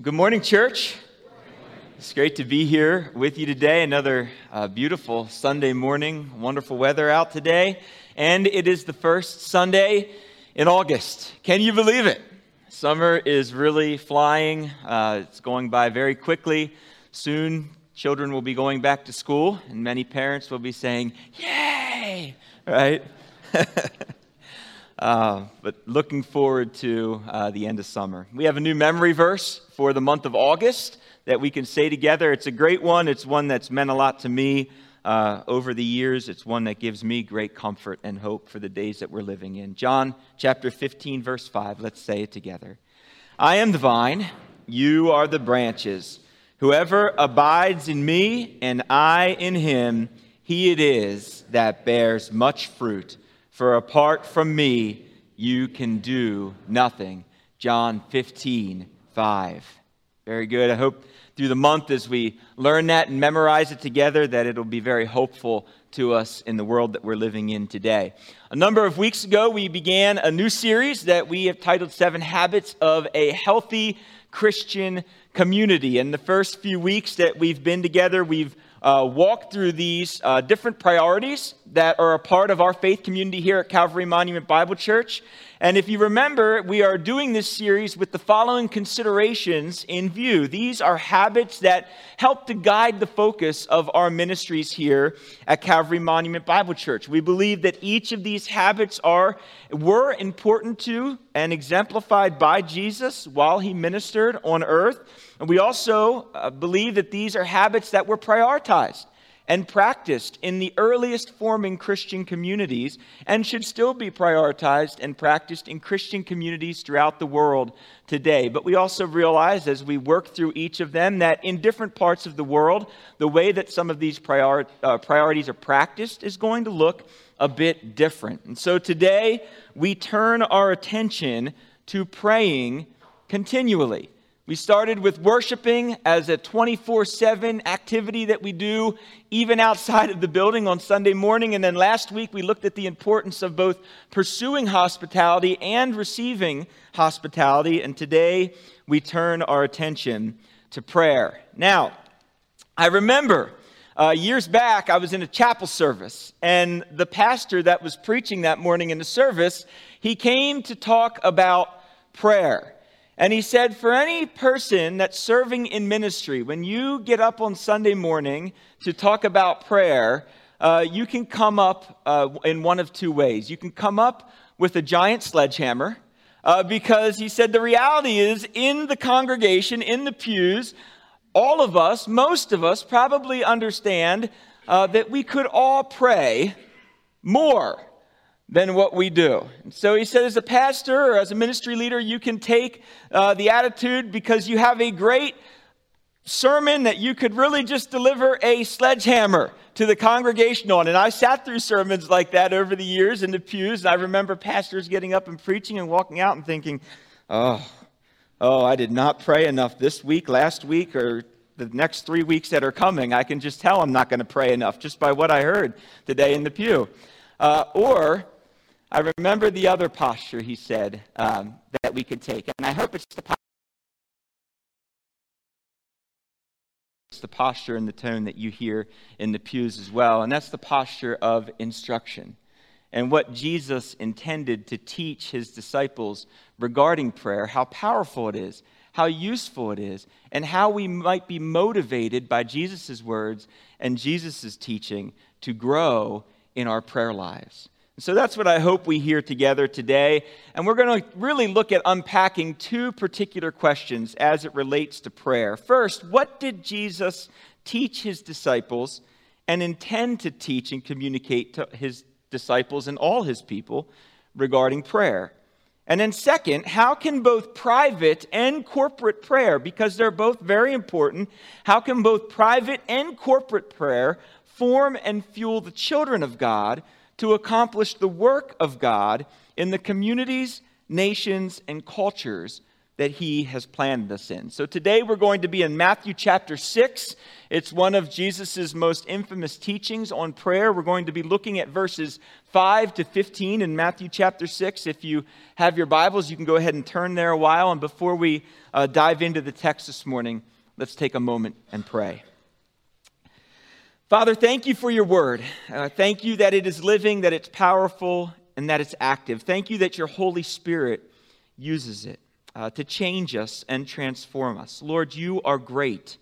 Good morning, church. It's great to be here with you today. Another uh, beautiful Sunday morning, wonderful weather out today. And it is the first Sunday in August. Can you believe it? Summer is really flying, uh, it's going by very quickly. Soon, children will be going back to school, and many parents will be saying, Yay! Right? Uh, but looking forward to uh, the end of summer. We have a new memory verse for the month of August that we can say together. It's a great one. It's one that's meant a lot to me uh, over the years. It's one that gives me great comfort and hope for the days that we're living in. John chapter 15, verse 5. Let's say it together. I am the vine, you are the branches. Whoever abides in me and I in him, he it is that bears much fruit. For apart from me, you can do nothing. John 15, 5. Very good. I hope through the month as we learn that and memorize it together that it'll be very hopeful to us in the world that we're living in today. A number of weeks ago, we began a new series that we have titled Seven Habits of a Healthy Christian Community. In the first few weeks that we've been together, we've uh, walk through these uh, different priorities that are a part of our faith community here at Calvary Monument Bible Church. And if you remember, we are doing this series with the following considerations in view. These are habits that help to guide the focus of our ministries here at Calvary Monument Bible Church. We believe that each of these habits are were important to and exemplified by Jesus while he ministered on earth. And we also uh, believe that these are habits that were prioritized and practiced in the earliest forming Christian communities and should still be prioritized and practiced in Christian communities throughout the world today. But we also realize as we work through each of them that in different parts of the world, the way that some of these uh, priorities are practiced is going to look a bit different. And so today, we turn our attention to praying continually. We started with worshiping as a 24 7 activity that we do even outside of the building on Sunday morning. And then last week we looked at the importance of both pursuing hospitality and receiving hospitality. And today we turn our attention to prayer. Now, I remember uh, years back I was in a chapel service, and the pastor that was preaching that morning in the service, he came to talk about prayer. And he said, for any person that's serving in ministry, when you get up on Sunday morning to talk about prayer, uh, you can come up uh, in one of two ways. You can come up with a giant sledgehammer, uh, because he said the reality is in the congregation, in the pews, all of us, most of us, probably understand uh, that we could all pray more than what we do. So he said, as a pastor or as a ministry leader, you can take uh, the attitude because you have a great sermon that you could really just deliver a sledgehammer to the congregation on. And I sat through sermons like that over the years in the pews, and I remember pastors getting up and preaching and walking out and thinking, oh, oh, I did not pray enough this week, last week, or the next three weeks that are coming. I can just tell I'm not going to pray enough just by what I heard today in the pew. Uh, or I remember the other posture he said um, that we could take, and I hope it's the it's the posture and the tone that you hear in the pews as well, and that's the posture of instruction. And what Jesus intended to teach his disciples regarding prayer, how powerful it is, how useful it is, and how we might be motivated by Jesus' words and Jesus' teaching to grow in our prayer lives. So that's what I hope we hear together today. And we're going to really look at unpacking two particular questions as it relates to prayer. First, what did Jesus teach his disciples and intend to teach and communicate to his disciples and all his people regarding prayer? And then, second, how can both private and corporate prayer, because they're both very important, how can both private and corporate prayer form and fuel the children of God? To accomplish the work of God in the communities, nations, and cultures that he has planned us in. So today we're going to be in Matthew chapter 6. It's one of Jesus' most infamous teachings on prayer. We're going to be looking at verses 5 to 15 in Matthew chapter 6. If you have your Bibles, you can go ahead and turn there a while. And before we uh, dive into the text this morning, let's take a moment and pray. Father, thank you for your word. Uh, thank you that it is living, that it's powerful, and that it's active. Thank you that your Holy Spirit uses it uh, to change us and transform us. Lord, you are great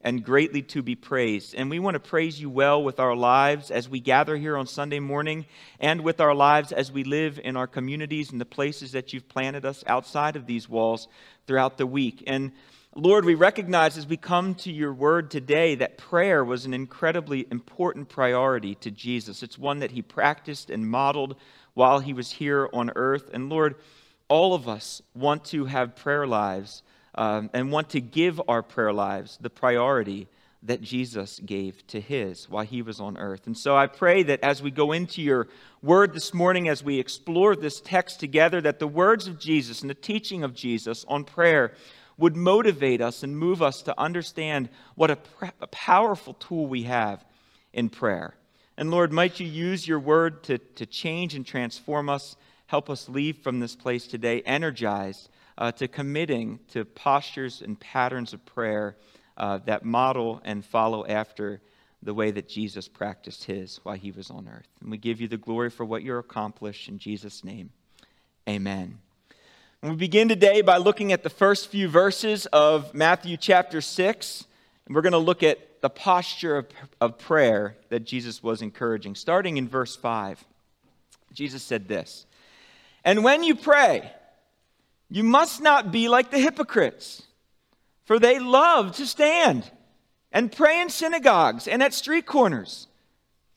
and greatly to be praised. And we want to praise you well with our lives as we gather here on Sunday morning and with our lives as we live in our communities and the places that you've planted us outside of these walls throughout the week. And Lord, we recognize as we come to your word today that prayer was an incredibly important priority to Jesus. It's one that he practiced and modeled while he was here on earth. And Lord, all of us want to have prayer lives um, and want to give our prayer lives the priority that Jesus gave to his while he was on earth. And so I pray that as we go into your word this morning, as we explore this text together, that the words of Jesus and the teaching of Jesus on prayer would motivate us and move us to understand what a, a powerful tool we have in prayer. And Lord, might you use your word to, to change and transform us help us leave from this place today energized uh, to committing to postures and patterns of prayer uh, that model and follow after the way that Jesus practiced his while he was on earth. And we give you the glory for what you're accomplished in Jesus' name. Amen. And we begin today by looking at the first few verses of Matthew chapter 6. And we're going to look at the posture of, of prayer that Jesus was encouraging. Starting in verse 5, Jesus said this and when you pray, you must not be like the hypocrites, for they love to stand and pray in synagogues and at street corners,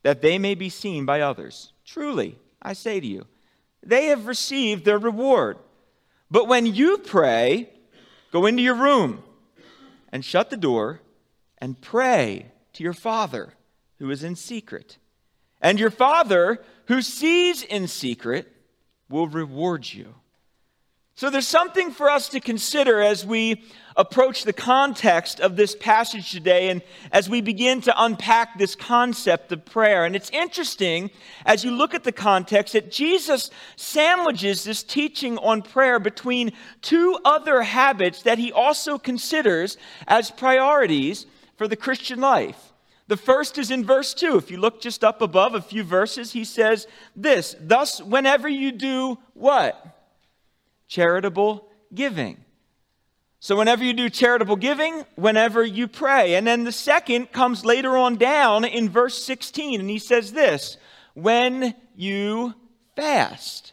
that they may be seen by others. Truly, I say to you, they have received their reward. But when you pray, go into your room and shut the door and pray to your Father who is in secret. And your Father who sees in secret will reward you. So there's something for us to consider as we approach the context of this passage today and as we begin to unpack this concept of prayer. And it's interesting as you look at the context that Jesus sandwiches this teaching on prayer between two other habits that he also considers as priorities for the Christian life. The first is in verse 2. If you look just up above a few verses, he says this Thus, whenever you do what? Charitable giving. So, whenever you do charitable giving, whenever you pray. And then the second comes later on down in verse 16, and he says this When you fast.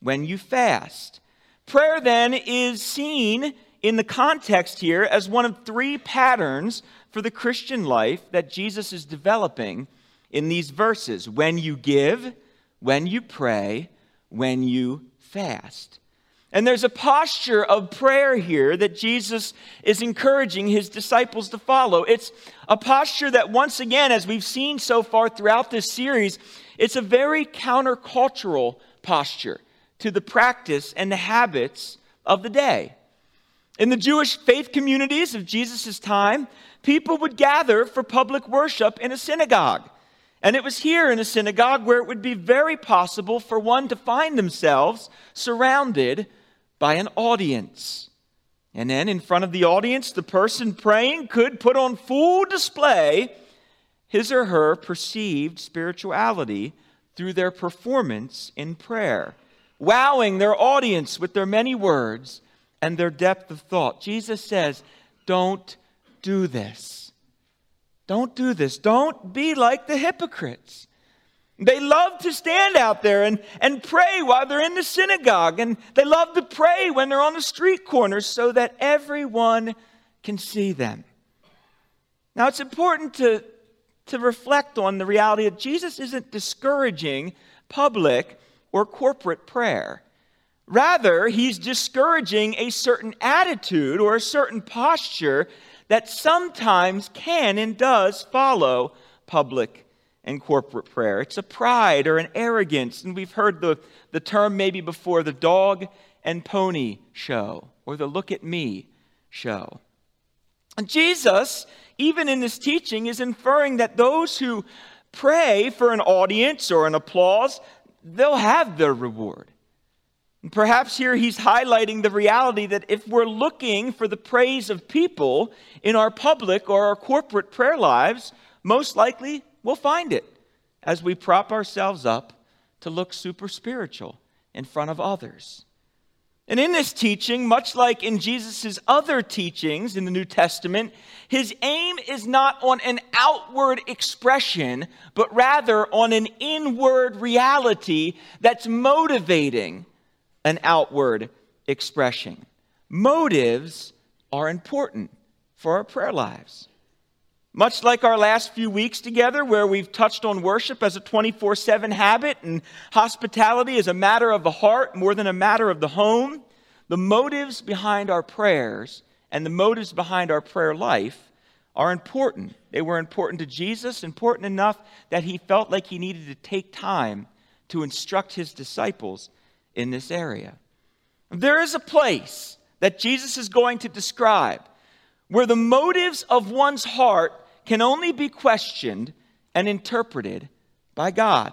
When you fast. Prayer then is seen in the context here as one of three patterns for the Christian life that Jesus is developing in these verses when you give, when you pray, when you fast. And there's a posture of prayer here that Jesus is encouraging his disciples to follow. It's a posture that, once again, as we've seen so far throughout this series, it's a very countercultural posture to the practice and the habits of the day. In the Jewish faith communities of Jesus' time, people would gather for public worship in a synagogue. And it was here in a synagogue where it would be very possible for one to find themselves surrounded by an audience. And then in front of the audience, the person praying could put on full display his or her perceived spirituality through their performance in prayer, wowing their audience with their many words and their depth of thought. Jesus says, Don't do this. Don't do this. Don't be like the hypocrites. They love to stand out there and, and pray while they're in the synagogue, and they love to pray when they're on the street corners so that everyone can see them. Now, it's important to, to reflect on the reality that Jesus isn't discouraging public or corporate prayer. Rather, he's discouraging a certain attitude or a certain posture that sometimes can and does follow public and corporate prayer. It's a pride or an arrogance, and we've heard the, the term maybe before the dog and pony show. or the look at me show. And Jesus, even in this teaching, is inferring that those who pray for an audience or an applause, they'll have their reward. And perhaps here he's highlighting the reality that if we're looking for the praise of people in our public or our corporate prayer lives, most likely we'll find it as we prop ourselves up to look super spiritual in front of others. And in this teaching, much like in Jesus' other teachings in the New Testament, his aim is not on an outward expression, but rather on an inward reality that's motivating an outward expression. Motives are important for our prayer lives. Much like our last few weeks together, where we've touched on worship as a 24 7 habit and hospitality as a matter of the heart more than a matter of the home, the motives behind our prayers and the motives behind our prayer life are important. They were important to Jesus, important enough that he felt like he needed to take time to instruct his disciples in this area. There is a place that Jesus is going to describe where the motives of one's heart can only be questioned and interpreted by God,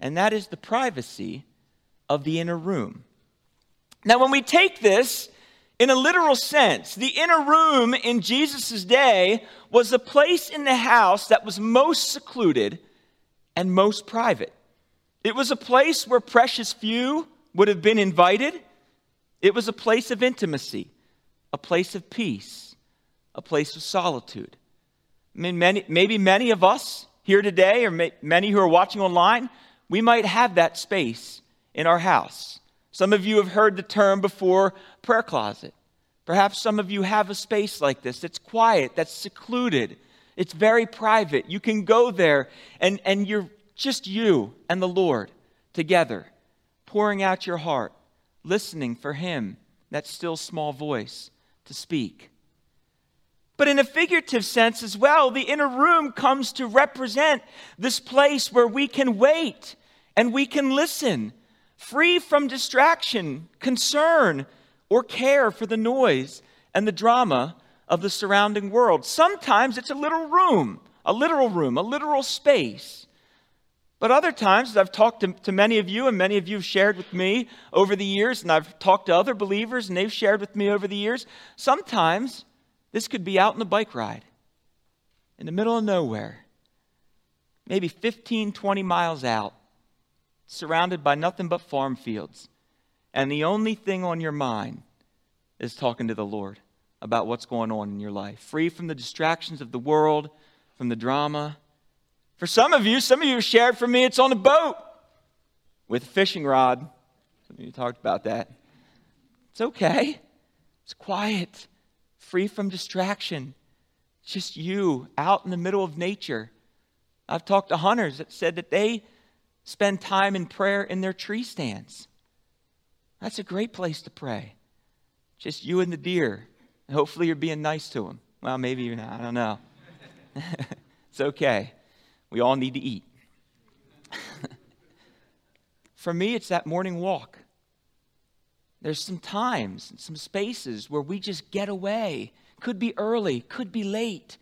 and that is the privacy of the inner room. Now, when we take this in a literal sense, the inner room in Jesus' day was the place in the house that was most secluded and most private. It was a place where precious few would have been invited. It was a place of intimacy, a place of peace, a place of solitude. I mean, many, maybe many of us here today, or may, many who are watching online, we might have that space in our house. Some of you have heard the term before prayer closet. Perhaps some of you have a space like this that's quiet, that's secluded, it's very private. You can go there and, and you're just you and the Lord together, pouring out your heart, listening for Him, that still small voice, to speak. But in a figurative sense as well, the inner room comes to represent this place where we can wait and we can listen, free from distraction, concern, or care for the noise and the drama of the surrounding world. Sometimes it's a little room, a literal room, a literal space. But other times, as I've talked to, to, many of you, and many of you have shared with me over the years, and I've talked to other believers, and they've shared with me over the years, sometimes this could be out in the bike ride in the middle of nowhere, maybe 15, 20 miles out, surrounded by nothing but farm fields. And the only thing on your mind is talking to the Lord about what's going on in your life, free from the distractions of the world, from the drama. For some of you, some of you shared from me, it's on a boat with a fishing rod. Some of you talked about that. It's okay, it's quiet free from distraction. Just you out in the middle of nature. I've talked to hunters that said that they spend time in prayer in their tree stands. That's a great place to pray. Just you and the deer. And hopefully you're being nice to them. Well, maybe you're not. I don't know. it's okay. We all need to eat. For me, it's that morning walk. There's some times, and some spaces where we just get away. Could be early, could be late,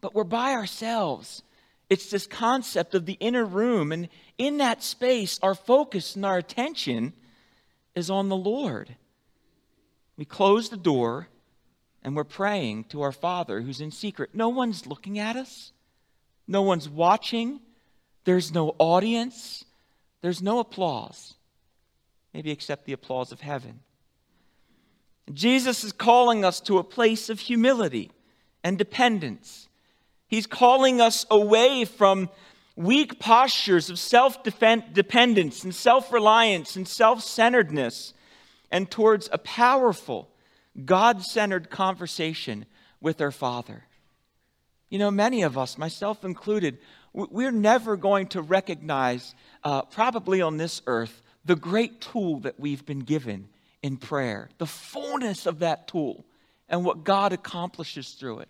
but we're by ourselves. It's this concept of the inner room. And in that space, our focus and our attention is on the Lord. We close the door and we're praying to our Father who's in secret. No one's looking at us, no one's watching, there's no audience, there's no applause maybe accept the applause of heaven. Jesus is calling us to a place of humility and dependence. He's calling us away from weak postures of self dependence and self reliance and self centeredness and towards a powerful, God centered conversation with our Father. You know, many of us, myself included, we're never going to recognize, uh, probably on this earth, the great tool that we've been given in prayer, the fullness of that tool, and what God accomplishes through it.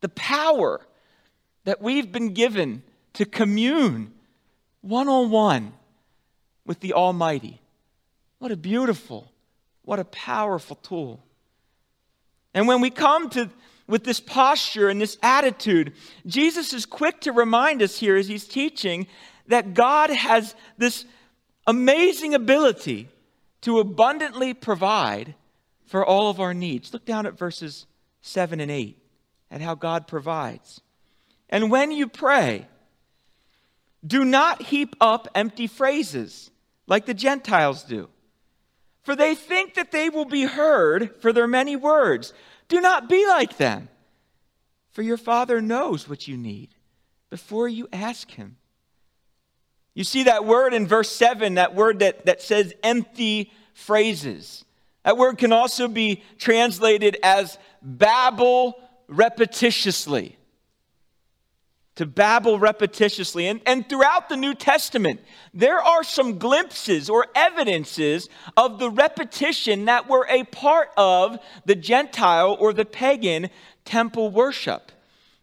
The power that we've been given to commune one on one with the Almighty. What a beautiful, What a powerful tool. And when we come to with this posture and this attitude, Jesus is quick to remind us here as he's teaching that God has this amazing ability to abundantly provide for all of our needs. Look down at verses 7 and 8 at how God provides. And when you pray, do not heap up empty phrases like the Gentiles do, for they think that they will be heard for their many words. Do not be like them, for your Father knows what you need before you ask Him. You see that word in verse 7, that word that, that says empty phrases. That word can also be translated as babble repetitiously. To babble repetitiously. And, and throughout the New Testament, there are some glimpses or evidences of the repetition that were a part of the Gentile or the pagan temple worship.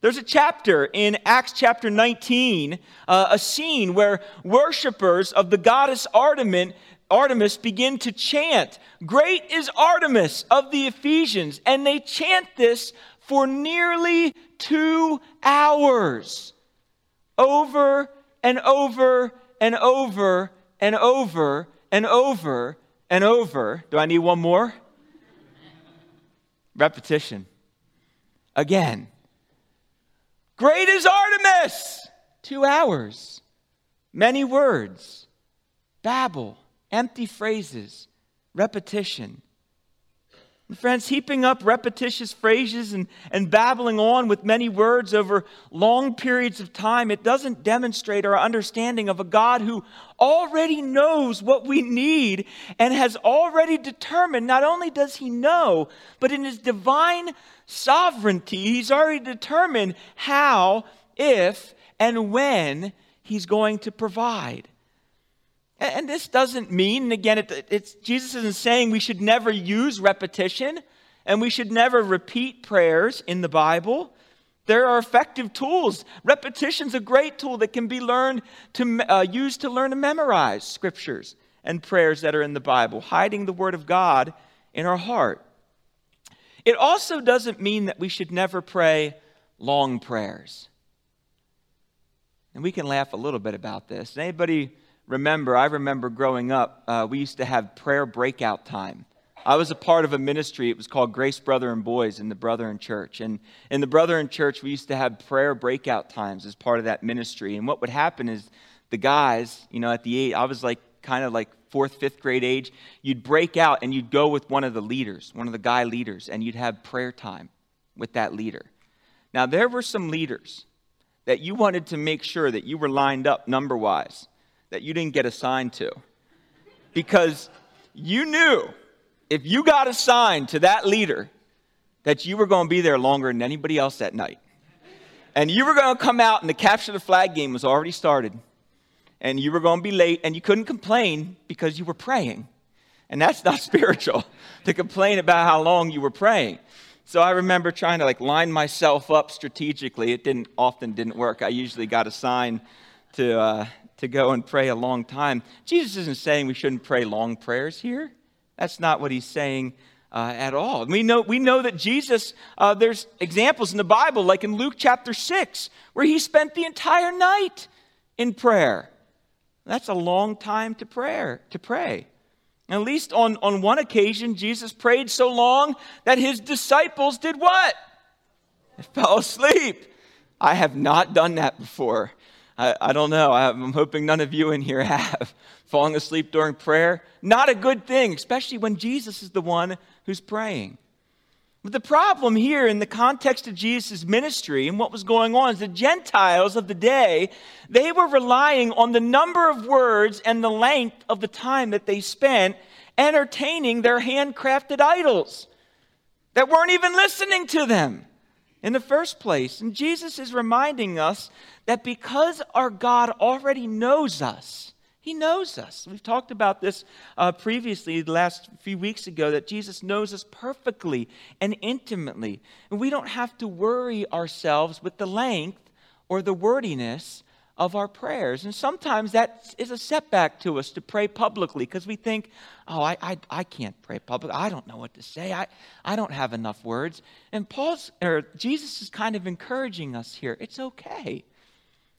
There's a chapter in Acts chapter 19, uh, a scene where worshipers of the goddess Artemis, Artemis begin to chant, Great is Artemis of the Ephesians. And they chant this for nearly two hours, over and over and over and over and over and over. Do I need one more? Repetition. Again Great is Artemis! Two hours, many words, babble, empty phrases, repetition. Friends, heaping up repetitious phrases and, and babbling on with many words over long periods of time, it doesn't demonstrate our understanding of a God who already knows what we need and has already determined not only does he know, but in his divine sovereignty, he's already determined how, if, and when he's going to provide. And this doesn't mean, again, it, Jesus isn't saying we should never use repetition and we should never repeat prayers in the Bible. There are effective tools. Repetition's a great tool that can be learned to uh, use to learn to memorize scriptures and prayers that are in the Bible, hiding the Word of God in our heart. It also doesn't mean that we should never pray long prayers. And we can laugh a little bit about this. Anybody remember? I remember growing up, uh, we used to have prayer breakout time. I was a part of a ministry. It was called Grace Brother and Boys in the Brethren Church. And in the Brethren Church, we used to have prayer breakout times as part of that ministry. And what would happen is the guys, you know, at the age, I was like kind of like fourth, fifth grade age, you'd break out and you'd go with one of the leaders, one of the guy leaders, and you'd have prayer time with that leader. Now, there were some leaders that you wanted to make sure that you were lined up number wise, that you didn't get assigned to. Because you knew if you got assigned to that leader, that you were going to be there longer than anybody else that night. And you were going to come out, and the capture the flag game was already started and you were going to be late and you couldn't complain because you were praying. And that's not spiritual to complain about how long you were praying. So I remember trying to like line myself up strategically. It didn't often didn't work. I usually got assigned to uh, to go and pray a long time. Jesus isn't saying we shouldn't pray long prayers here. That's not what he's saying uh, at all. We know, we know that Jesus, uh, there's examples in the Bible, like in Luke chapter 6, where he spent the entire night in prayer. That's a long time to prayer, to pray. At least on, on one occasion, Jesus prayed so long that his disciples did what? They fell asleep. I have not done that before. I, I don't know. I'm hoping none of you in here have. Falling asleep during prayer, not a good thing, especially when Jesus is the one who's praying. But the problem here in the context of Jesus' ministry and what was going on is the Gentiles of the day, they were relying on the number of words and the length of the time that they spent entertaining their handcrafted idols that weren't even listening to them in the first place. And Jesus is reminding us that because our God already knows us, he knows us. We've talked about this uh, previously, the last few weeks ago, that Jesus knows us perfectly and intimately. And we don't have to worry ourselves with the length or the wordiness of our prayers. And sometimes that is a setback to us to pray publicly because we think, oh, I, I, I can't pray publicly. I don't know what to say. I, I don't have enough words. And Paul's, or Jesus is kind of encouraging us here. It's okay.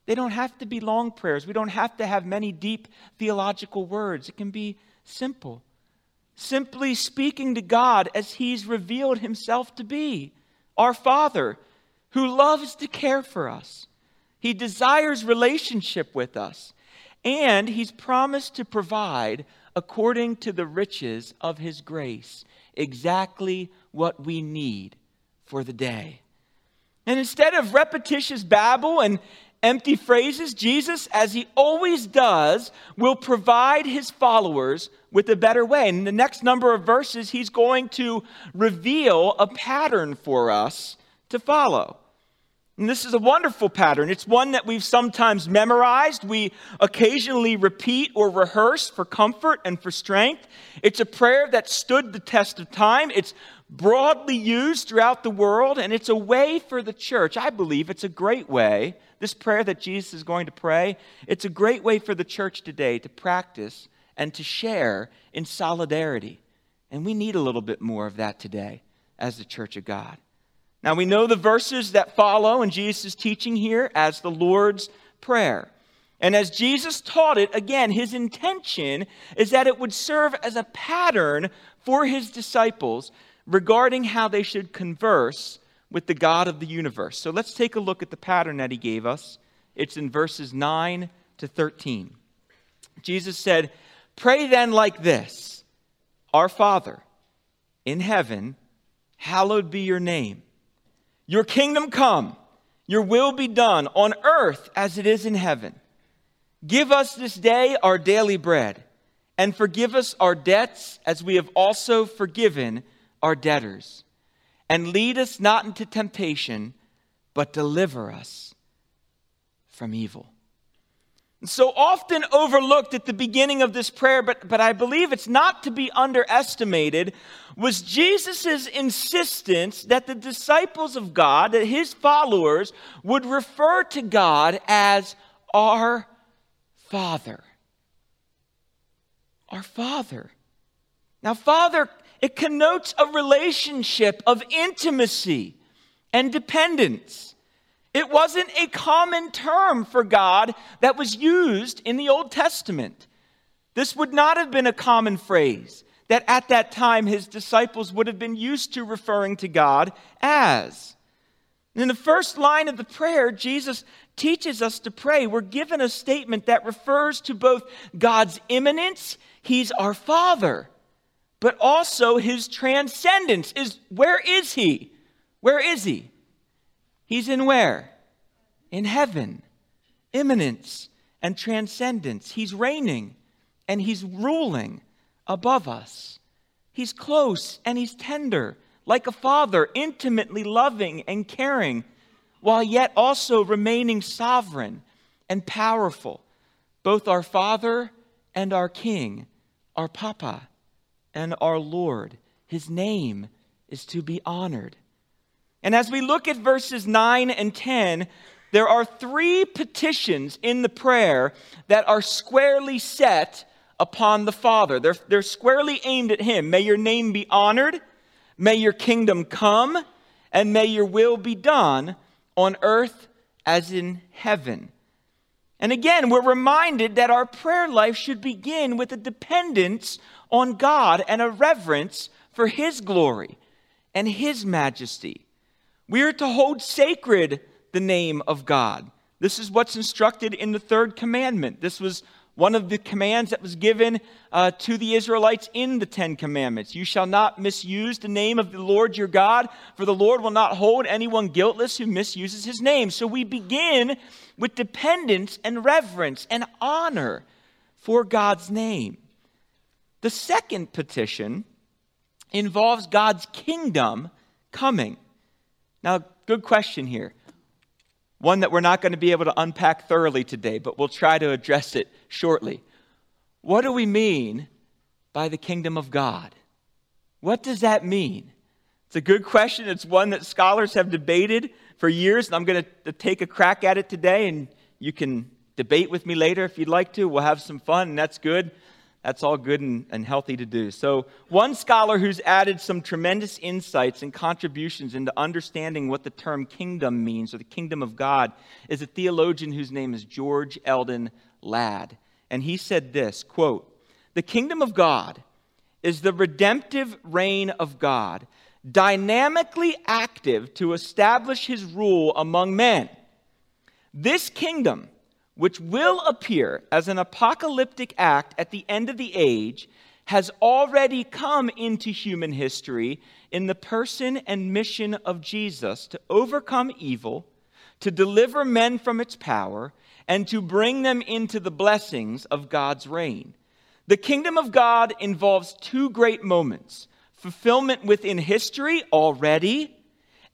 They don't have to be long prayers. We don't have to have many deep theological words. It can be simple. Simply speaking to God as He's revealed Himself to be our Father who loves to care for us. He desires relationship with us. And He's promised to provide, according to the riches of His grace, exactly what we need for the day. And instead of repetitious babble and empty phrases, Jesus, as he always does, will provide his followers with a better way. In the next number of verses, he's going to reveal a pattern for us to follow. And this is a wonderful pattern. It's one that we've sometimes memorized, we occasionally repeat or rehearse for comfort and for strength. It's a prayer that stood the test of time. It's broadly used throughout the world, and it's a way for the church. I believe it's a great way this prayer that Jesus is going to pray, it's a great way for the church today to practice and to share in solidarity. And we need a little bit more of that today as the church of God. Now, we know the verses that follow in Jesus' teaching here as the Lord's Prayer. And as Jesus taught it, again, his intention is that it would serve as a pattern for his disciples regarding how they should converse with the God of the universe. So let's take a look at the pattern that he gave us. It's in verses 9 to 13. Jesus said, Pray then like this Our Father in heaven, hallowed be your name. Your kingdom come, your will be done on earth as it is in heaven. Give us this day our daily bread, and forgive us our debts as we have also forgiven our debtors and lead us not into temptation, but deliver us from evil. So often overlooked at the beginning of this prayer, but, but I believe it's not to be underestimated, was Jesus' insistence that the disciples of God, that his followers, would refer to God as our Father. Our Father. Now, Father it connotes a relationship of intimacy and dependence. It wasn't a common term for God that was used in the Old Testament. This would not have been a common phrase that at that time his disciples would have been used to referring to God as. In the first line of the prayer, Jesus teaches us to pray. We're given a statement that refers to both God's immanence, He's our Father, but also his transcendence is where is he? Where is he? He's in where? In heaven. Immanence and transcendence. He's reigning and he's ruling above us. He's close and he's tender, like a father, intimately loving and caring, while yet also remaining sovereign and powerful. Both our Father and our King, our Papa and our Lord. His name is to be honored. And as we look at verses 9 and 10, there are three petitions in the prayer that are squarely set upon the Father. They're, they're squarely aimed at Him. May your name be honored, may your kingdom come, and may your will be done on earth as in heaven. And again, we're reminded that our prayer life should begin with a dependence on God and a reverence for His glory and His majesty. We are to hold sacred the name of God. This is what's instructed in the third commandment. This was one of the commands that was given uh, to the Israelites in the Ten Commandments. You shall not misuse the name of the Lord your God, for the Lord will not hold anyone guiltless who misuses his name. So we begin with dependence and reverence and honor for God's name. The second petition involves God's kingdom coming. Now, good question here. One that we're not going to be able to unpack thoroughly today, but we'll try to address it shortly. What do we mean by the kingdom of God? What does that mean? It's a good question. It's one that scholars have debated for years, and I'm going to take a crack at it today, and you can debate with me later if you'd like to. We'll have some fun, and that's good. That's all good and, and healthy to do. So, one scholar who's added some tremendous insights and contributions into understanding what the term kingdom means, or the kingdom of God, is a theologian whose name is George Eldon Ladd. And he said this quote, The kingdom of God is the redemptive reign of God, dynamically active to establish his rule among men. This kingdom which will appear as an apocalyptic act at the end of the age, has already come into human history in the person and mission of Jesus to overcome evil, to deliver men from its power, and to bring them into the blessings of God's reign. The kingdom of God involves two great moments fulfillment within history already,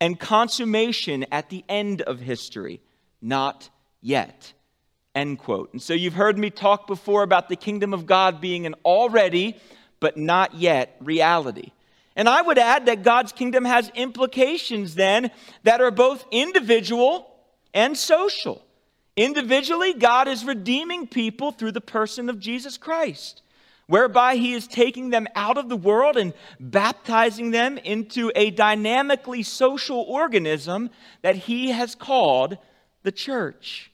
and consummation at the end of history, not yet. End quote. And so you've heard me talk before about the kingdom of God being an already, but not yet reality. And I would add that God's kingdom has implications then that are both individual and social. Individually, God is redeeming people through the person of Jesus Christ, whereby he is taking them out of the world and baptizing them into a dynamically social organism that he has called the church.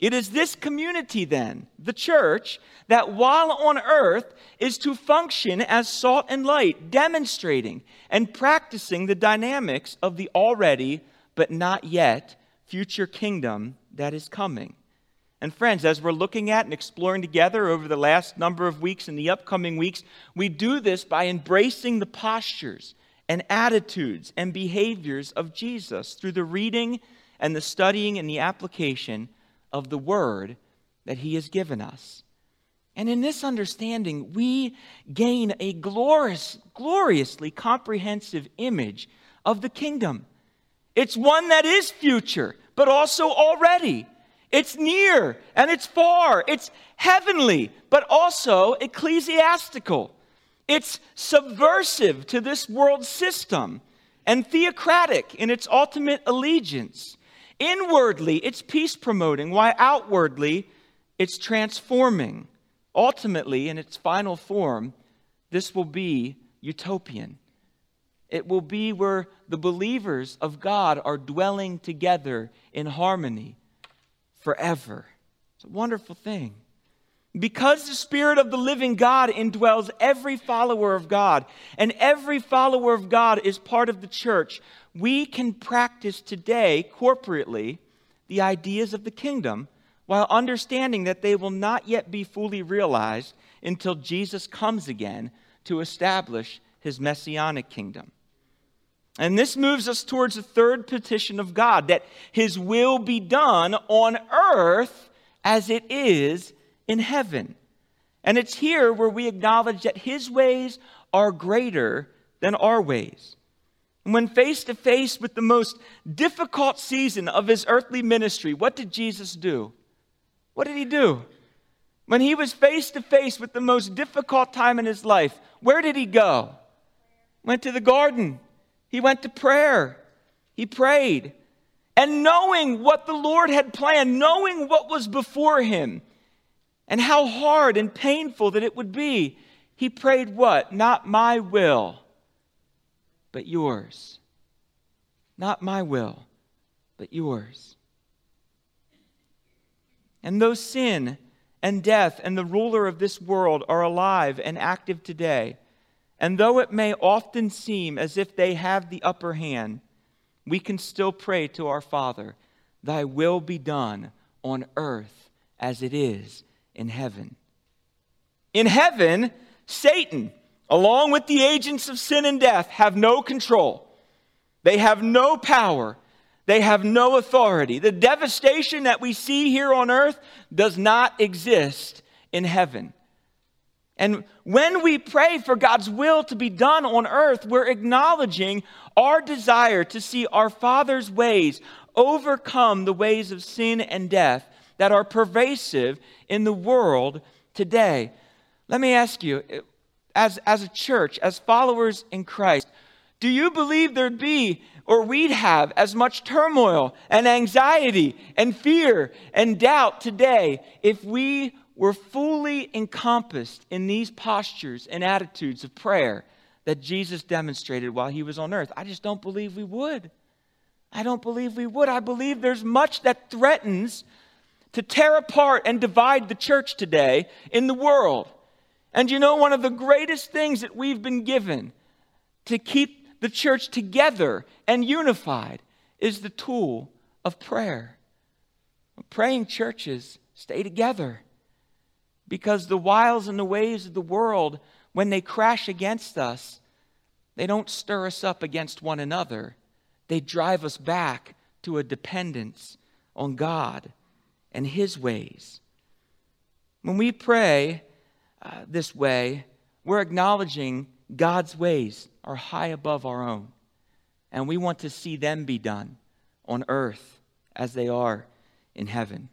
It is this community, then, the church, that while on earth is to function as salt and light, demonstrating and practicing the dynamics of the already but not yet future kingdom that is coming. And, friends, as we're looking at and exploring together over the last number of weeks and the upcoming weeks, we do this by embracing the postures and attitudes and behaviors of Jesus through the reading and the studying and the application of the word that he has given us. And in this understanding, we gain a glorious, gloriously comprehensive image of the kingdom. It's one that is future, but also already. It's near and it's far. It's heavenly, but also ecclesiastical. It's subversive to this world system and theocratic in its ultimate allegiance. Inwardly, it's peace promoting, while outwardly, it's transforming. Ultimately, in its final form, this will be utopian. It will be where the believers of God are dwelling together in harmony forever. It's a wonderful thing. Because the Spirit of the living God indwells every follower of God, and every follower of God is part of the church, we can practice today corporately the ideas of the kingdom while understanding that they will not yet be fully realized until Jesus comes again to establish his messianic kingdom. And this moves us towards the third petition of God that his will be done on earth as it is in heaven. And it's here where we acknowledge that his ways are greater than our ways. When face to face with the most difficult season of his earthly ministry, what did Jesus do? What did he do? When he was face to face with the most difficult time in his life, where did he go? Went to the garden. He went to prayer. He prayed. And knowing what the Lord had planned, knowing what was before him, and how hard and painful that it would be, he prayed what? Not my will, but yours. Not my will, but yours. And though sin and death and the ruler of this world are alive and active today, and though it may often seem as if they have the upper hand, we can still pray to our Father, Thy will be done on earth as it is in heaven. In heaven, Satan along with the agents of sin and death, have no control. They have no power. They have no authority. The devastation that we see here on earth does not exist in heaven. And when we pray for God's will to be done on earth, we're acknowledging our desire to see our Father's ways overcome the ways of sin and death that are pervasive in the world today. Let me ask you as, as a church, as followers in Christ, Do you believe there'd be, or we'd have, as much turmoil and anxiety and fear and doubt today if we were fully encompassed in these postures and attitudes of prayer that Jesus demonstrated while he was on earth? I just don't believe we would. I don't believe we would. I believe there's much that threatens to tear apart and divide the church today in the world. And you know, one of the greatest things that we've been given to keep the church together and unified is the tool of prayer. Praying churches stay together because the wiles and the ways of the world, when they crash against us, they don't stir us up against one another. They drive us back to a dependence on God and His ways. When we pray uh, this way, we're acknowledging God's ways are high above our own, and we want to see them be done on earth as they are in heaven.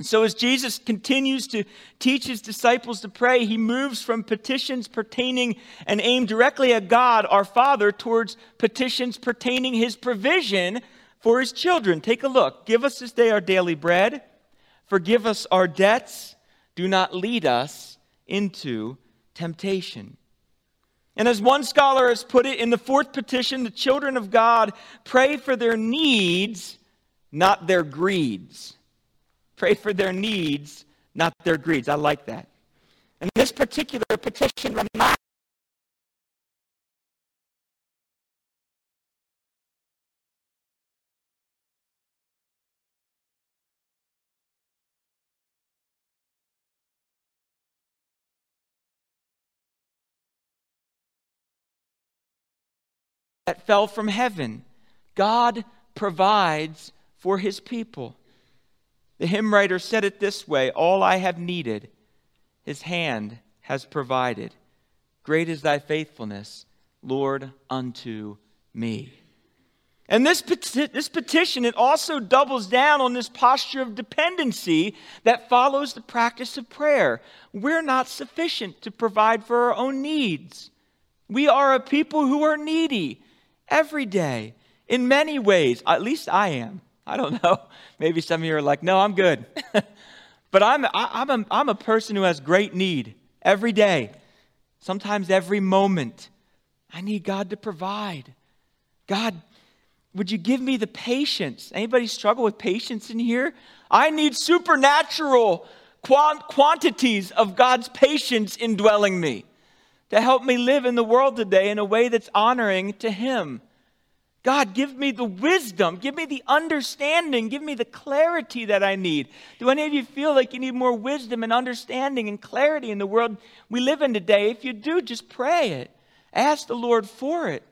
So, as Jesus continues to teach his disciples to pray, he moves from petitions pertaining and aimed directly at God, our Father, towards petitions pertaining his provision for his children. Take a look. Give us this day our daily bread. Forgive us our debts. Do not lead us into temptation. And as one scholar has put it in the fourth petition, the children of God pray for their needs, not their greeds. Pray for their needs, not their greeds. I like that. And this particular petition reminds that fell from heaven. God provides for his people. The hymn writer said it this way All I have needed, his hand has provided. Great is thy faithfulness, Lord, unto me. And this, this petition, it also doubles down on this posture of dependency that follows the practice of prayer. We're not sufficient to provide for our own needs. We are a people who are needy every day in many ways. At least I am. I don't know. Maybe some of you are like, no, I'm good. but I'm, I, am a, I'm a person who has great need every day, sometimes every moment. I need God to provide. God, would you give me the patience? Anybody struggle with patience in here? I need supernatural quant- quantities of God's patience indwelling me to help me live in the world today in a way that's honoring to Him. God, give me the wisdom, give me the understanding, give me the clarity that I need. Do any of you feel like you need more wisdom and understanding and clarity in the world we live in today? If you do, just pray it. Ask the Lord for it.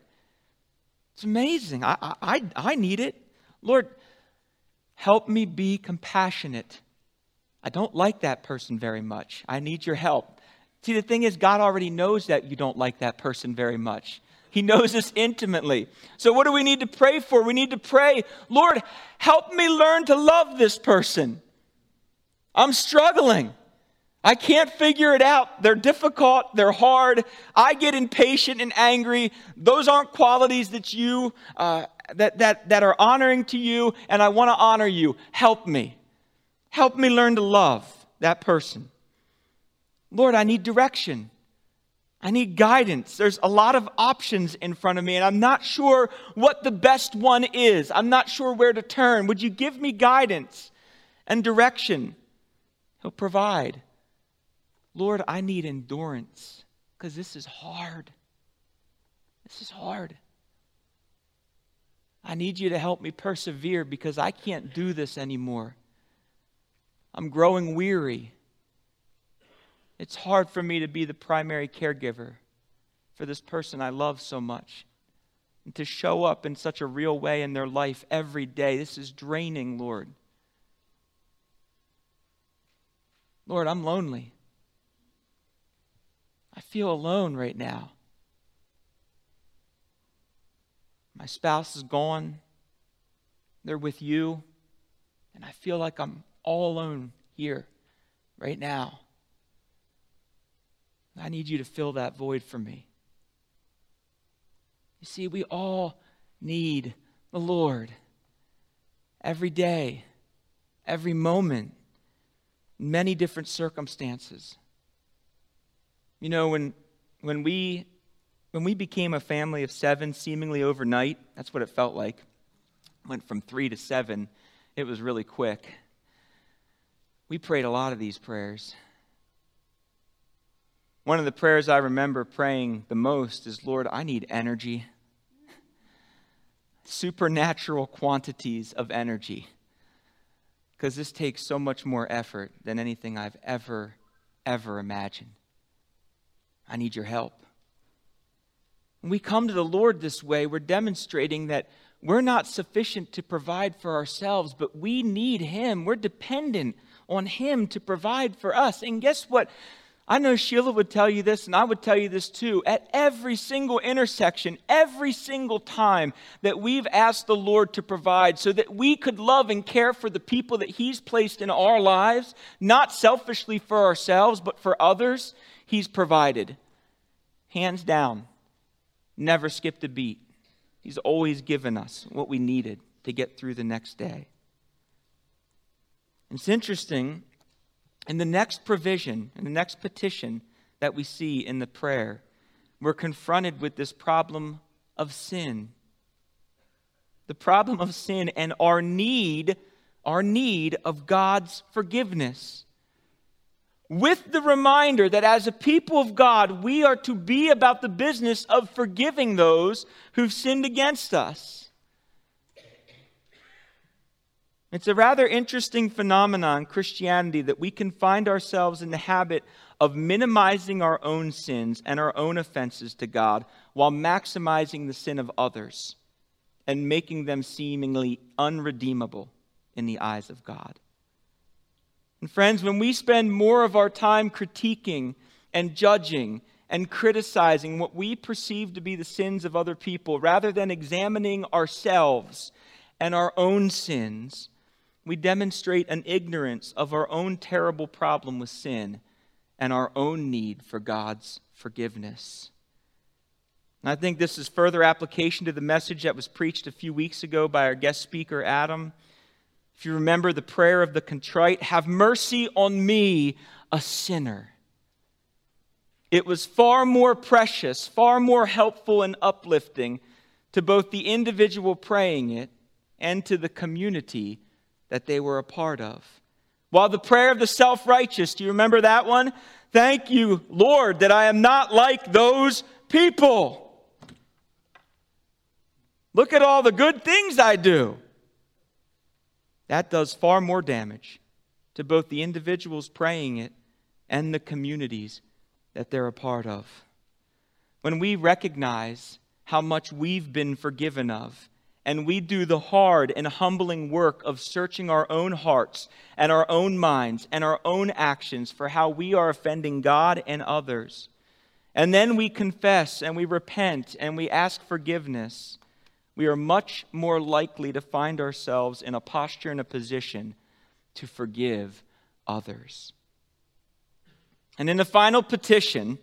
It's amazing. I, I, I need it. Lord, help me be compassionate. I don't like that person very much. I need your help. See, the thing is, God already knows that you don't like that person very much. He knows us intimately. So, what do we need to pray for? We need to pray, Lord, help me learn to love this person. I'm struggling. I can't figure it out. They're difficult, they're hard. I get impatient and angry. Those aren't qualities that you uh, that, that, that are honoring to you, and I want to honor you. Help me. Help me learn to love that person. Lord, I need direction. I need guidance. There's a lot of options in front of me, and I'm not sure what the best one is. I'm not sure where to turn. Would you give me guidance and direction? He'll provide. Lord, I need endurance because this is hard. This is hard. I need you to help me persevere because I can't do this anymore. I'm growing weary. It's hard for me to be the primary caregiver for this person I love so much and to show up in such a real way in their life every day. This is draining, Lord. Lord, I'm lonely. I feel alone right now. My spouse is gone. They're with you. And I feel like I'm all alone here right now. I need you to fill that void for me. You see, we all need the Lord every day, every moment, many different circumstances. You know, when, when, we, when we became a family of seven seemingly overnight, that's what it felt like. Went from three to seven, it was really quick. We prayed a lot of these prayers. One of the prayers I remember praying the most is Lord, I need energy. Supernatural quantities of energy. Because this takes so much more effort than anything I've ever, ever imagined. I need your help. When we come to the Lord this way, we're demonstrating that we're not sufficient to provide for ourselves, but we need Him. We're dependent on Him to provide for us. And guess what? I know Sheila would tell you this, and I would tell you this too. At every single intersection, every single time that we've asked the Lord to provide so that we could love and care for the people that He's placed in our lives, not selfishly for ourselves, but for others, He's provided. Hands down, never skipped a beat. He's always given us what we needed to get through the next day. It's interesting in the next provision, in the next petition that we see in the prayer, we're confronted with this problem of sin. The problem of sin and our need, our need of God's forgiveness. With the reminder that as a people of God, we are to be about the business of forgiving those who've sinned against us. It's a rather interesting phenomenon in Christianity that we can find ourselves in the habit of minimizing our own sins and our own offenses to God while maximizing the sin of others and making them seemingly unredeemable in the eyes of God. And friends, when we spend more of our time critiquing and judging and criticizing what we perceive to be the sins of other people rather than examining ourselves and our own sins, we demonstrate an ignorance of our own terrible problem with sin and our own need for God's forgiveness. And I think this is further application to the message that was preached a few weeks ago by our guest speaker, Adam. If you remember the prayer of the contrite, have mercy on me, a sinner. It was far more precious, far more helpful and uplifting to both the individual praying it and to the community that they were a part of. While the prayer of the self righteous, do you remember that one? Thank you, Lord, that I am not like those people. Look at all the good things I do. That does far more damage to both the individuals praying it and the communities that they're a part of. When we recognize how much we've been forgiven of and we do the hard and humbling work of searching our own hearts and our own minds and our own actions for how we are offending God and others. And then we confess and we repent and we ask forgiveness. We are much more likely to find ourselves in a posture and a position to forgive others. And in the final petition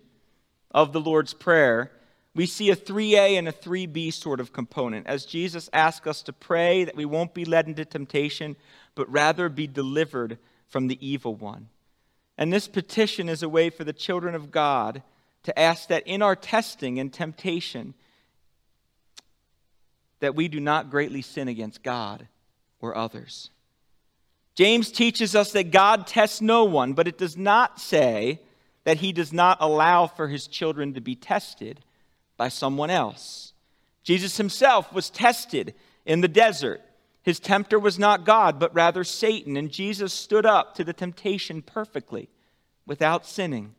of the Lord's Prayer, we see a 3A and a 3B sort of component as Jesus asks us to pray that we won't be led into temptation, but rather be delivered from the evil one. And this petition is a way for the children of God to ask that in our testing and temptation, that we do not greatly sin against God or others. James teaches us that God tests no one, but it does not say that he does not allow for his children to be tested by someone else. Jesus himself was tested in the desert. His tempter was not God, but rather Satan, and Jesus stood up to the temptation perfectly without sinning.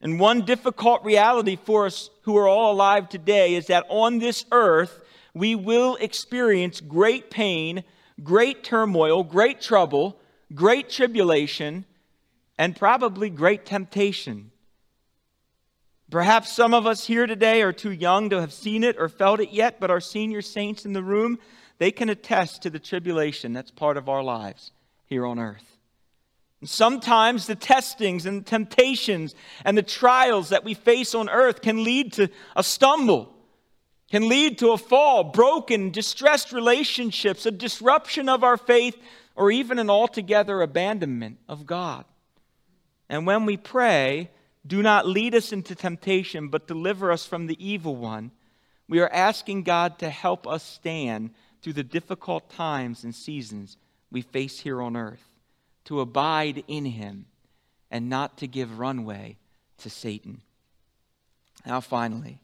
And one difficult reality for us who are all alive today is that on this earth, we will experience great pain, great turmoil, great trouble, great tribulation, and probably great temptation. Perhaps some of us here today are too young to have seen it or felt it yet, but our senior saints in the room, they can attest to the tribulation that's part of our lives here on earth. And sometimes the testings and temptations and the trials that we face on earth can lead to a stumble, can lead to a fall, broken, distressed relationships, a disruption of our faith, or even an altogether abandonment of God. And when we pray, do not lead us into temptation, but deliver us from the evil one, we are asking God to help us stand through the difficult times and seasons we face here on earth, to abide in Him, and not to give runway to Satan. Now, finally,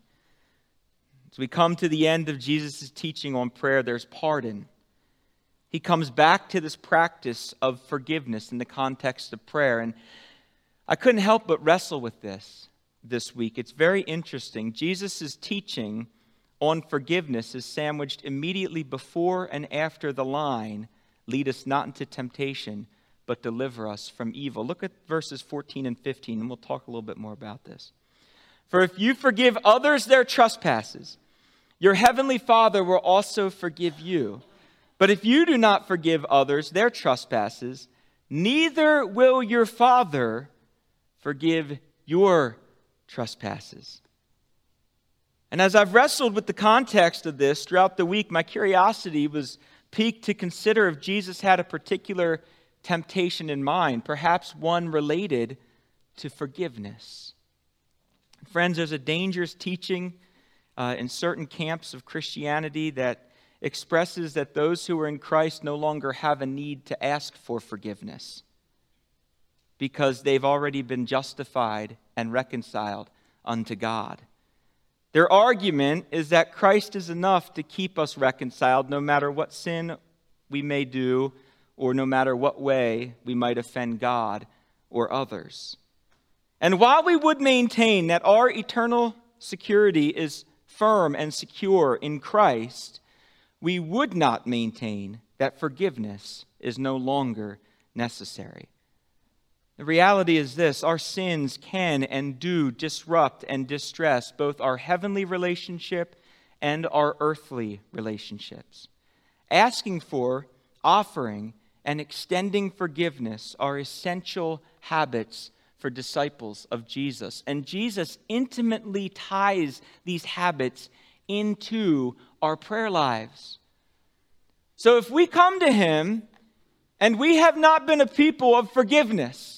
as we come to the end of Jesus' teaching on prayer, there's pardon. He comes back to this practice of forgiveness in the context of prayer. And I couldn't help but wrestle with this this week. It's very interesting. Jesus' teaching on forgiveness is sandwiched immediately before and after the line lead us not into temptation, but deliver us from evil. Look at verses 14 and 15, and we'll talk a little bit more about this. For if you forgive others their trespasses, your heavenly Father will also forgive you. But if you do not forgive others their trespasses, neither will your Father forgive your trespasses. And as I've wrestled with the context of this throughout the week, my curiosity was piqued to consider if Jesus had a particular temptation in mind, perhaps one related to forgiveness. Friends, there's a dangerous teaching uh, in certain camps of Christianity that expresses that those who are in Christ no longer have a need to ask for forgiveness because they've already been justified and reconciled unto God. Their argument is that Christ is enough to keep us reconciled no matter what sin we may do or no matter what way we might offend God or others. And while we would maintain that our eternal security is firm and secure in Christ, we would not maintain that forgiveness is no longer necessary. The reality is this our sins can and do disrupt and distress both our heavenly relationship and our earthly relationships. Asking for, offering, and extending forgiveness are essential habits for disciples of Jesus. And Jesus intimately ties these habits into our prayer lives. So if we come to Him and we have not been a people of forgiveness,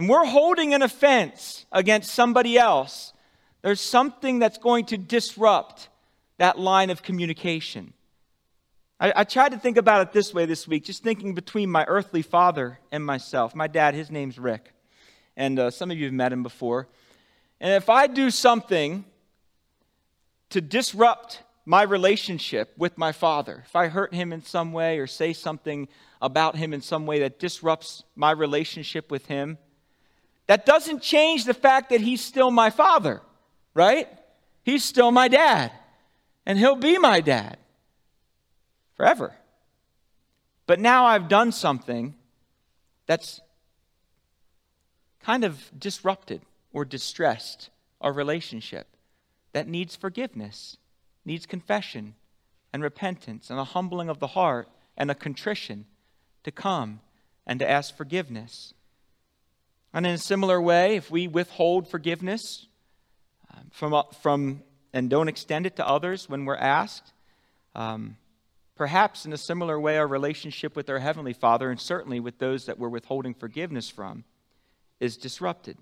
and we're holding an offense against somebody else, there's something that's going to disrupt that line of communication. I, I, tried to think about it this way this week, just thinking between my earthly father and myself. My dad, his name's Rick and uh, some of you have met him before. And if I do something to disrupt my relationship with my father, if I hurt him in some way or say something about him in some way that disrupts my relationship with him, that doesn't change the fact that he's still my father, right? He's still my dad, and he'll be my dad forever. But now I've done something that's kind of disrupted or distressed our relationship that needs forgiveness, needs confession and repentance and a humbling of the heart and a contrition to come and to ask forgiveness. And in a similar way, if we withhold forgiveness um, from, uh, from and don't extend it to others when we're asked, um, perhaps in a similar way, our relationship with our Heavenly Father, and certainly with those that we're withholding forgiveness from, is disrupted.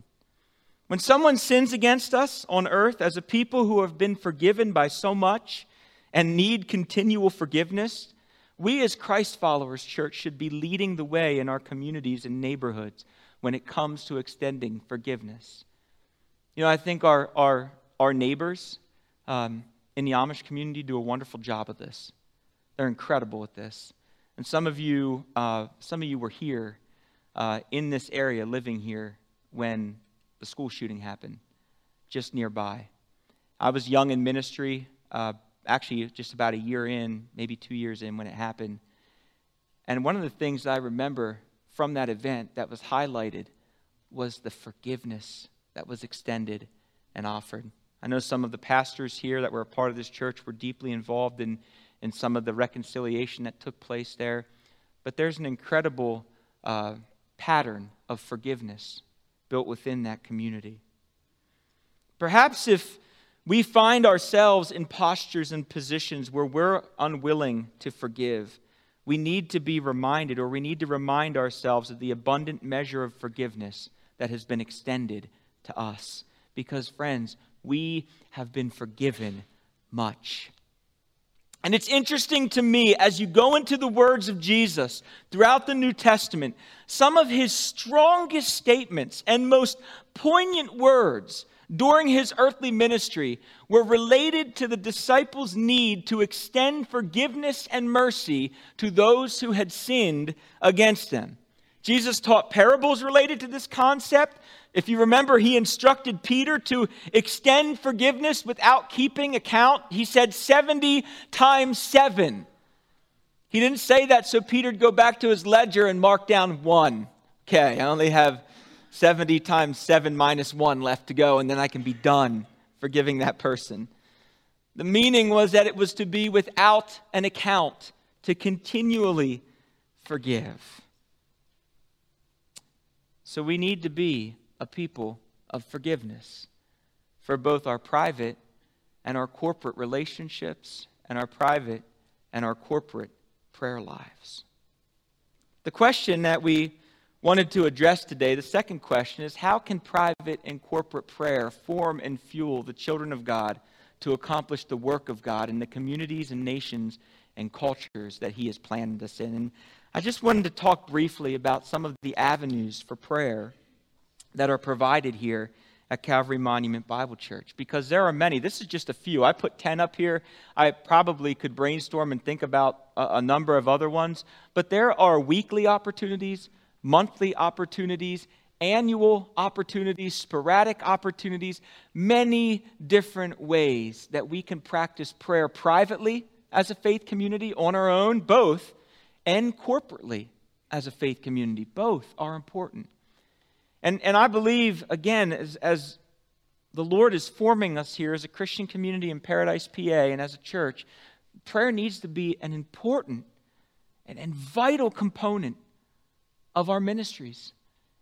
When someone sins against us on earth as a people who have been forgiven by so much and need continual forgiveness, we as Christ followers, church, should be leading the way in our communities and neighborhoods when it comes to extending forgiveness. You know, I think our, our, our neighbors um, in the Amish community do a wonderful job of this. They're incredible at this. And some of you, uh, some of you were here uh, in this area living here when the school shooting happened, just nearby. I was young in ministry, uh, actually, just about a year in, maybe two years in when it happened. And one of the things I remember from that event that was highlighted was the forgiveness that was extended and offered. I know some of the pastors here that were a part of this church were deeply involved in, in some of the reconciliation that took place there. But there's an incredible uh, pattern of forgiveness built within that community. Perhaps if we find ourselves in postures and positions where we're unwilling to forgive. We need to be reminded, or we need to remind ourselves of the abundant measure of forgiveness that has been extended to us. Because, friends, we have been forgiven much. And it's interesting to me as you go into the words of Jesus throughout the New Testament, some of his strongest statements and most poignant words during his earthly ministry were related to the disciples' need to extend forgiveness and mercy to those who had sinned against them. Jesus taught parables related to this concept. If you remember, he instructed Peter to extend forgiveness without keeping account. He said 70 times 7. He didn't say that so Peter'd go back to his ledger and mark down one. Okay, I only have 70 times 7 minus 1 left to go, and then I can be done forgiving that person. The meaning was that it was to be without an account, to continually forgive. So we need to be a people of forgiveness for both our private and our corporate relationships and our private and our corporate prayer lives. The question that we wanted to address today, the second question is how can private and corporate prayer form and fuel the children of God to accomplish the work of God in the communities and nations and cultures that He has planned us in? And I just wanted to talk briefly about some of the avenues for prayer that are provided here at Calvary Monument Bible Church because there are many. This is just a few. I put 10 up here. I probably could brainstorm and think about a, a number of other ones, but there are weekly opportunities, monthly opportunities, annual opportunities, sporadic opportunities, many different ways that we can practice prayer privately as a faith community on our own, both and corporately as a faith community. Both are important. And, and I believe, again, as, as the Lord is forming us here as a Christian community in Paradise, PA, and as a church, prayer needs to be an important and, and vital component of our ministries.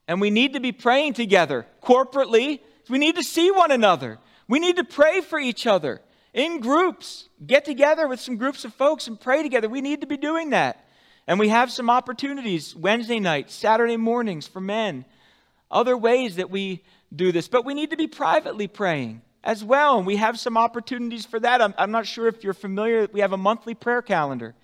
And we need to be praying together corporately. We need to see one another. We need to pray for each other in groups. Get together with some groups of folks and pray together. We need to be doing that. And we have some opportunities Wednesday nights, Saturday mornings for men, other ways that we do this. But we need to be privately praying as well. And we have some opportunities for that. I'm, I'm not sure if you're familiar, we have a monthly prayer calendar.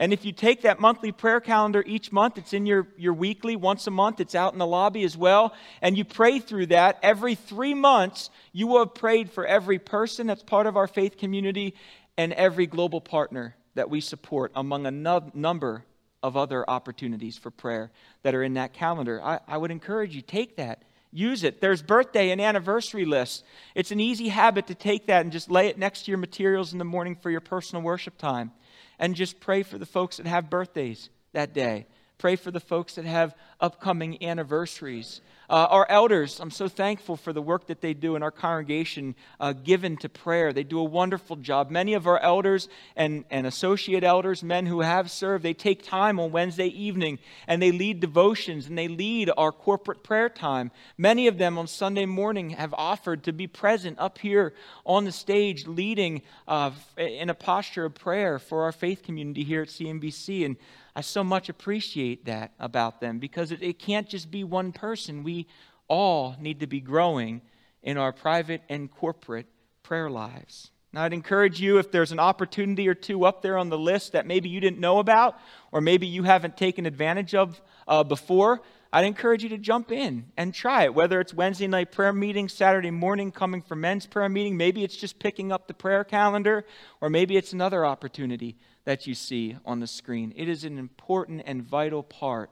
And if you take that monthly prayer calendar each month, it's in your, your weekly, once a month, it's out in the lobby as well. And you pray through that. Every three months, you will have prayed for every person that's part of our faith community and every global partner that we support, among a no- number of other opportunities for prayer that are in that calendar. I, I would encourage you, take that. Use it. There's birthday and anniversary lists. It's an easy habit to take that and just lay it next to your materials in the morning for your personal worship time. And just pray for the folks that have birthdays that day. Pray for the folks that have upcoming anniversaries. Uh, our elders, I'm so thankful for the work that they do in our congregation, uh, given to prayer. They do a wonderful job. Many of our elders and, and associate elders, men who have served, they take time on Wednesday evening and they lead devotions and they lead our corporate prayer time. Many of them on Sunday morning have offered to be present up here on the stage, leading uh, in a posture of prayer for our faith community here at CMBC. And I so much appreciate that about them because it, it can't just be one person. We all need to be growing in our private and corporate prayer lives. Now, I'd encourage you if there's an opportunity or two up there on the list that maybe you didn't know about or maybe you haven't taken advantage of uh, before, I'd encourage you to jump in and try it. Whether it's Wednesday night prayer meeting, Saturday morning coming for men's prayer meeting, maybe it's just picking up the prayer calendar, or maybe it's another opportunity that you see on the screen. It is an important and vital part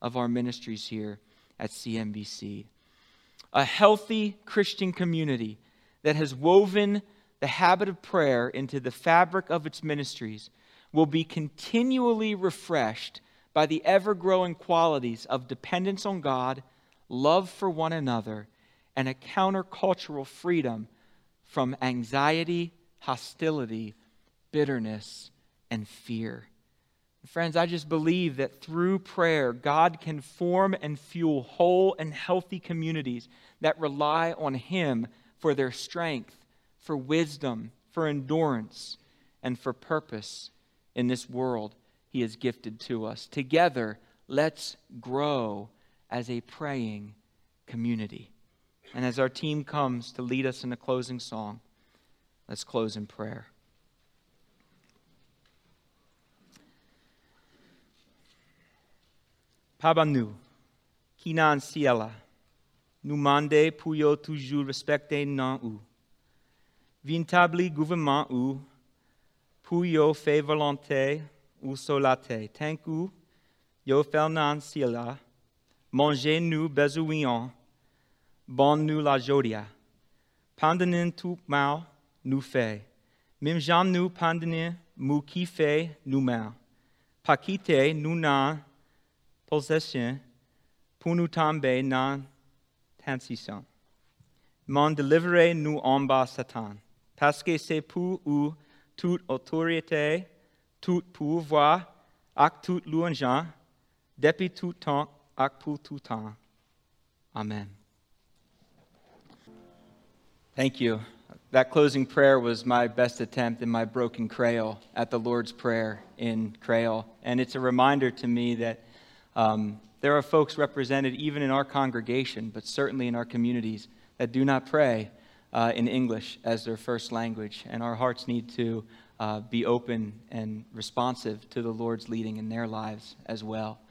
of our ministries here at CMBC. A healthy Christian community that has woven the habit of prayer into the fabric of its ministries will be continually refreshed by the ever growing qualities of dependence on God, love for one another, and a countercultural freedom from anxiety, hostility, bitterness, and fear. Friends, I just believe that through prayer, God can form and fuel whole and healthy communities that rely on Him for their strength, for wisdom, for endurance, and for purpose in this world He has gifted to us. Together, let's grow as a praying community. And as our team comes to lead us in a closing song, let's close in prayer. Pabanu, Kinan Siela, Numande Puyo toujours respecté non ou. Vintabli gouvernement ou, Puyo fait volonté ou solate, Tanku, Yo Fernan Siela, mangez-nous besoin, bonne-nous la jodia. Pandanin tout mal nous fait, même jam nous pandanin mou qui fait nous mal. Pakite nous possession pour nous tomber dans tentation. M'en délivrer nous en bas Satan. Parce que c'est pour eux toute autorité, tout pouvoir, ak toute louange, depuis tout temps, ak pour tout temps. Amen. Thank you. That closing prayer was my best attempt in my broken Creole at the Lord's Prayer in Creole. And it's a reminder to me that um, there are folks represented even in our congregation, but certainly in our communities, that do not pray uh, in English as their first language. And our hearts need to uh, be open and responsive to the Lord's leading in their lives as well.